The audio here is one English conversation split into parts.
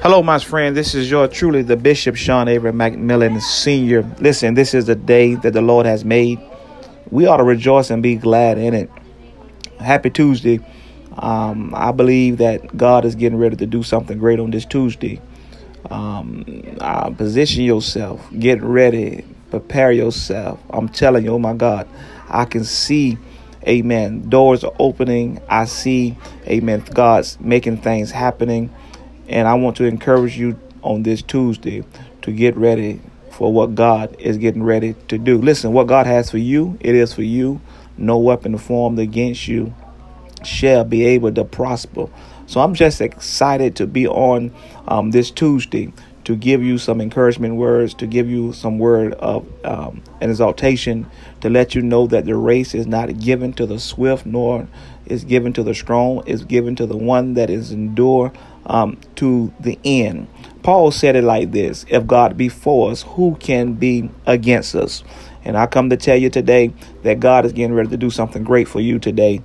Hello, my friend. This is your truly the Bishop Sean Avery McMillan Sr. Listen, this is the day that the Lord has made. We ought to rejoice and be glad in it. Happy Tuesday. Um, I believe that God is getting ready to do something great on this Tuesday. Um, uh, position yourself, get ready, prepare yourself. I'm telling you, oh my God, I can see, amen, doors are opening. I see, amen, God's making things happening. And I want to encourage you on this Tuesday to get ready for what God is getting ready to do. Listen, what God has for you, it is for you. No weapon formed against you shall be able to prosper. So I'm just excited to be on um, this Tuesday to give you some encouragement words, to give you some word of um, an exaltation, to let you know that the race is not given to the swift, nor is given to the strong, is given to the one that is endure um, to the end. Paul said it like this If God be for us, who can be against us? And I come to tell you today that God is getting ready to do something great for you today.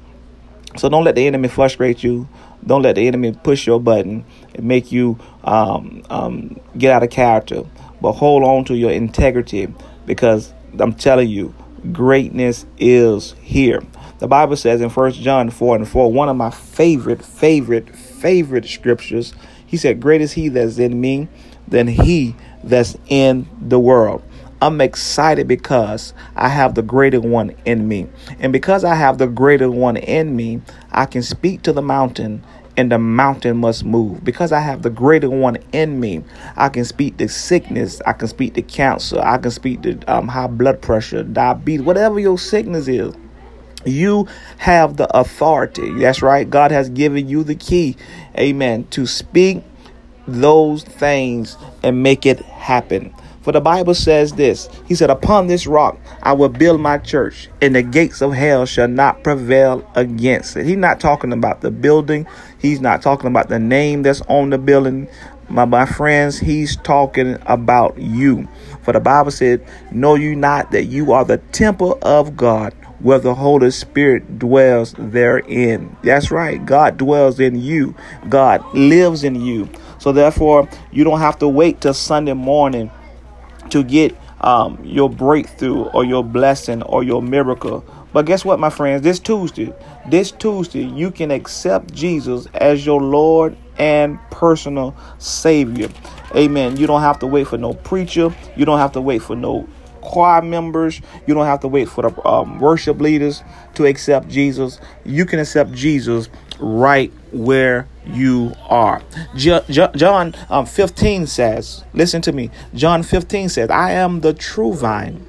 So don't let the enemy frustrate you. Don't let the enemy push your button and make you um, um, get out of character. But hold on to your integrity because I'm telling you, greatness is here. The Bible says in First John 4 and 4, one of my favorite, favorite, favorite scriptures. He said, Great is he that's in me than he that's in the world. I'm excited because I have the greater one in me. And because I have the greater one in me, I can speak to the mountain and the mountain must move. Because I have the greater one in me, I can speak to sickness, I can speak to cancer, I can speak to um, high blood pressure, diabetes, whatever your sickness is. You have the authority. That's right. God has given you the key, amen, to speak those things and make it happen. For the Bible says this He said, Upon this rock I will build my church, and the gates of hell shall not prevail against it. He's not talking about the building, he's not talking about the name that's on the building. My, my friends, he's talking about you. For the Bible said, Know you not that you are the temple of God where the Holy Spirit dwells therein. That's right. God dwells in you. God lives in you. So therefore, you don't have to wait till Sunday morning to get um, your breakthrough or your blessing or your miracle. But guess what, my friends? This Tuesday, this Tuesday, you can accept Jesus as your Lord and personal Savior. Amen. You don't have to wait for no preacher. You don't have to wait for no choir members. You don't have to wait for the um, worship leaders to accept Jesus. You can accept Jesus right where you are. John um, 15 says, listen to me. John 15 says, I am the true vine,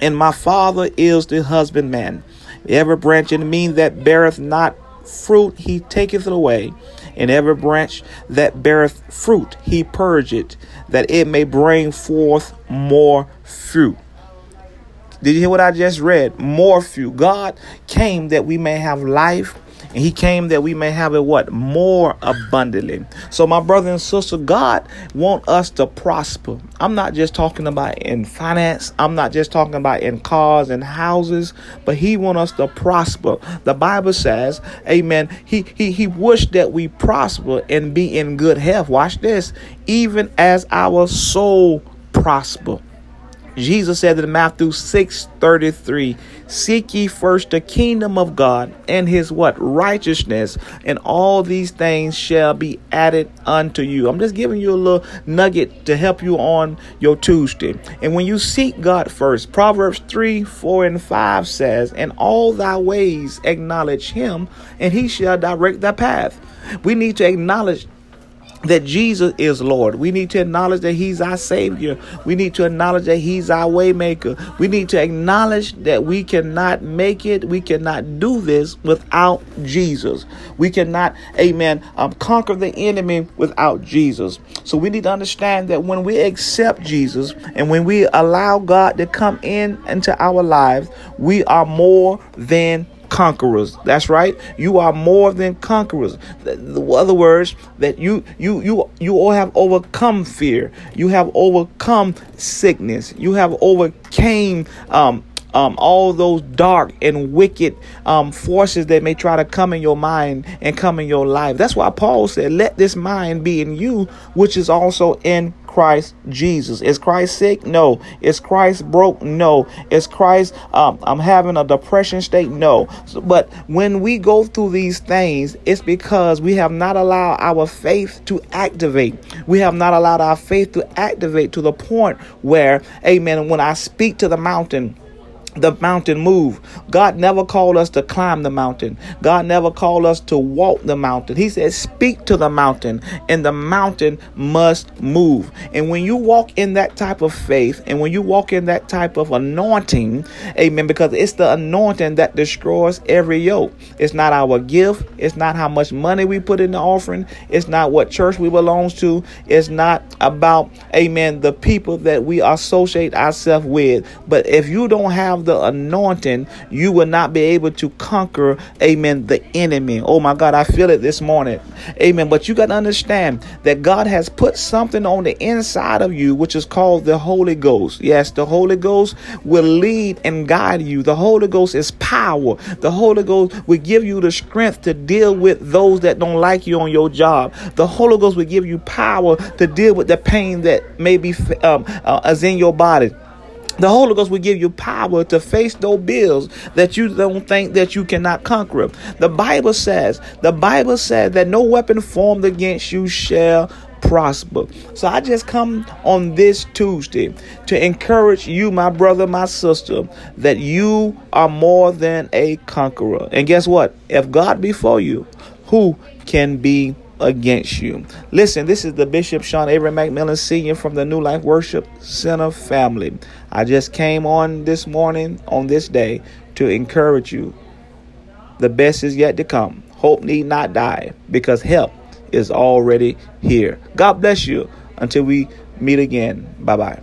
and my Father is the husbandman. Every branch in me that beareth not fruit, he taketh it away. And every branch that beareth fruit, he purgeth, that it may bring forth more fruit. Did you hear what I just read? More fruit. God came that we may have life and he came that we may have it what? More abundantly. So my brother and sister god want us to prosper. I'm not just talking about in finance. I'm not just talking about in cars and houses but he want us to prosper. The bible says amen he he, he wished that we prosper and be in good health. Watch this. Even as our soul prosper Jesus said in Matthew 6 33, Seek ye first the kingdom of God and his what? Righteousness, and all these things shall be added unto you. I'm just giving you a little nugget to help you on your Tuesday. And when you seek God first, Proverbs 3 4 and 5 says, And all thy ways acknowledge him, and he shall direct thy path. We need to acknowledge that Jesus is Lord. We need to acknowledge that He's our Savior. We need to acknowledge that He's our waymaker. We need to acknowledge that we cannot make it. We cannot do this without Jesus. We cannot, Amen, um, conquer the enemy without Jesus. So we need to understand that when we accept Jesus and when we allow God to come in into our lives, we are more than conquerors. That's right. You are more than conquerors. In other words, that you you you you all have overcome fear. You have overcome sickness. You have overcame um, um, all those dark and wicked um, forces that may try to come in your mind and come in your life. That's why Paul said, Let this mind be in you, which is also in Christ Jesus. Is Christ sick? No. Is Christ broke? No. Is Christ um, I'm having a depression state? No. So, but when we go through these things, it's because we have not allowed our faith to activate. We have not allowed our faith to activate to the point where, amen, when I speak to the mountain, the mountain move. God never called us to climb the mountain. God never called us to walk the mountain. He said, Speak to the mountain, and the mountain must move. And when you walk in that type of faith, and when you walk in that type of anointing, amen, because it's the anointing that destroys every yoke. It's not our gift, it's not how much money we put in the offering, it's not what church we belong to, it's not about, amen, the people that we associate ourselves with. But if you don't have the anointing, you will not be able to conquer, amen, the enemy. Oh my God, I feel it this morning. Amen. But you got to understand that God has put something on the inside of you, which is called the Holy Ghost. Yes, the Holy Ghost will lead and guide you. The Holy Ghost is power. The Holy Ghost will give you the strength to deal with those that don't like you on your job. The Holy Ghost will give you power to deal with the pain that may be um, uh, is in your body. The Holy Ghost will give you power to face those bills that you don't think that you cannot conquer. The Bible says, the Bible says that no weapon formed against you shall prosper. So I just come on this Tuesday to encourage you, my brother, my sister, that you are more than a conqueror. And guess what? If God be for you, who can be against you. Listen, this is the Bishop Sean Avery McMillan Sr. from the New Life Worship Center family. I just came on this morning, on this day, to encourage you. The best is yet to come. Hope need not die because help is already here. God bless you until we meet again. Bye bye.